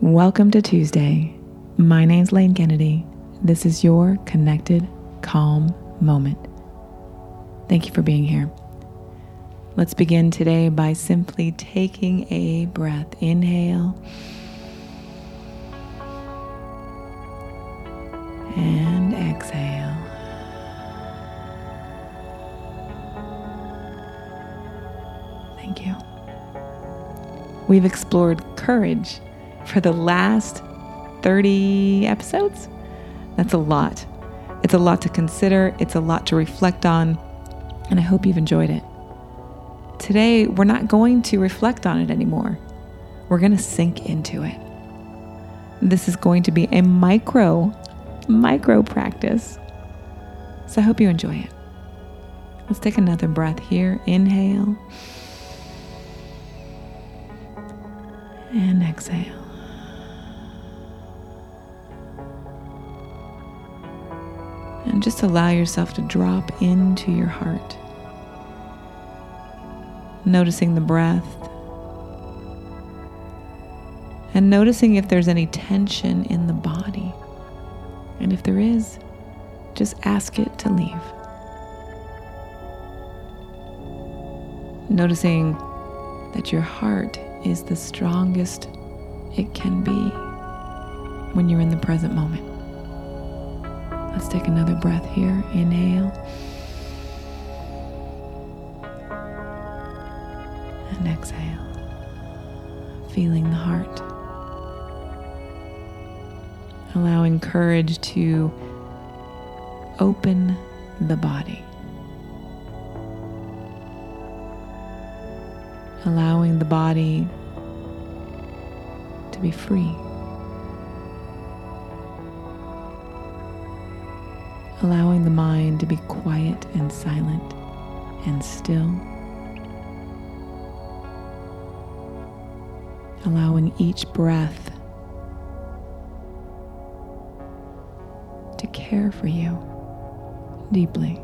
Welcome to Tuesday. My name's Lane Kennedy. This is your connected, calm moment. Thank you for being here. Let's begin today by simply taking a breath. Inhale and exhale. Thank you. We've explored courage for the last 30 episodes. That's a lot. It's a lot to consider, it's a lot to reflect on, and I hope you've enjoyed it. Today, we're not going to reflect on it anymore. We're going to sink into it. This is going to be a micro, micro practice. So I hope you enjoy it. Let's take another breath here. Inhale and exhale. And just allow yourself to drop into your heart. Noticing the breath. And noticing if there's any tension in the body. And if there is, just ask it to leave. Noticing that your heart is the strongest it can be when you're in the present moment. Let's take another breath here. Inhale. And exhale. Feeling the heart. Allowing courage to open the body. Allowing the body to be free. Allowing the mind to be quiet and silent and still, allowing each breath to care for you deeply.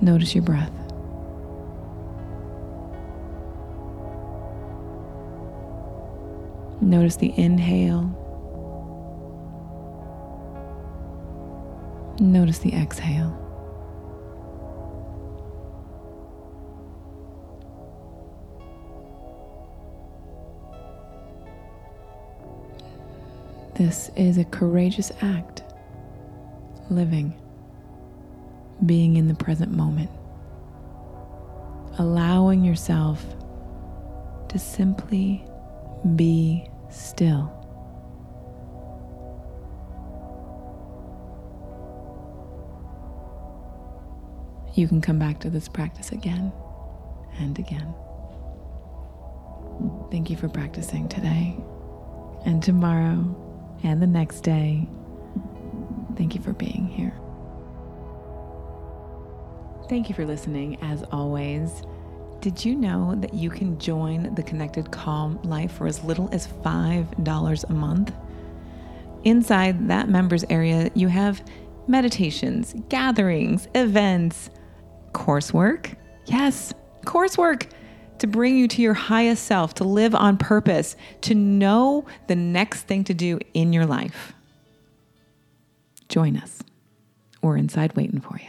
Notice your breath. Notice the inhale Notice the exhale. This is a courageous act, living, being in the present moment, allowing yourself to simply be still. You can come back to this practice again and again. Thank you for practicing today and tomorrow and the next day. Thank you for being here. Thank you for listening, as always. Did you know that you can join the Connected Calm Life for as little as $5 a month? Inside that members area, you have meditations, gatherings, events coursework. Yes, coursework to bring you to your highest self, to live on purpose, to know the next thing to do in your life. Join us. We're inside waiting for you.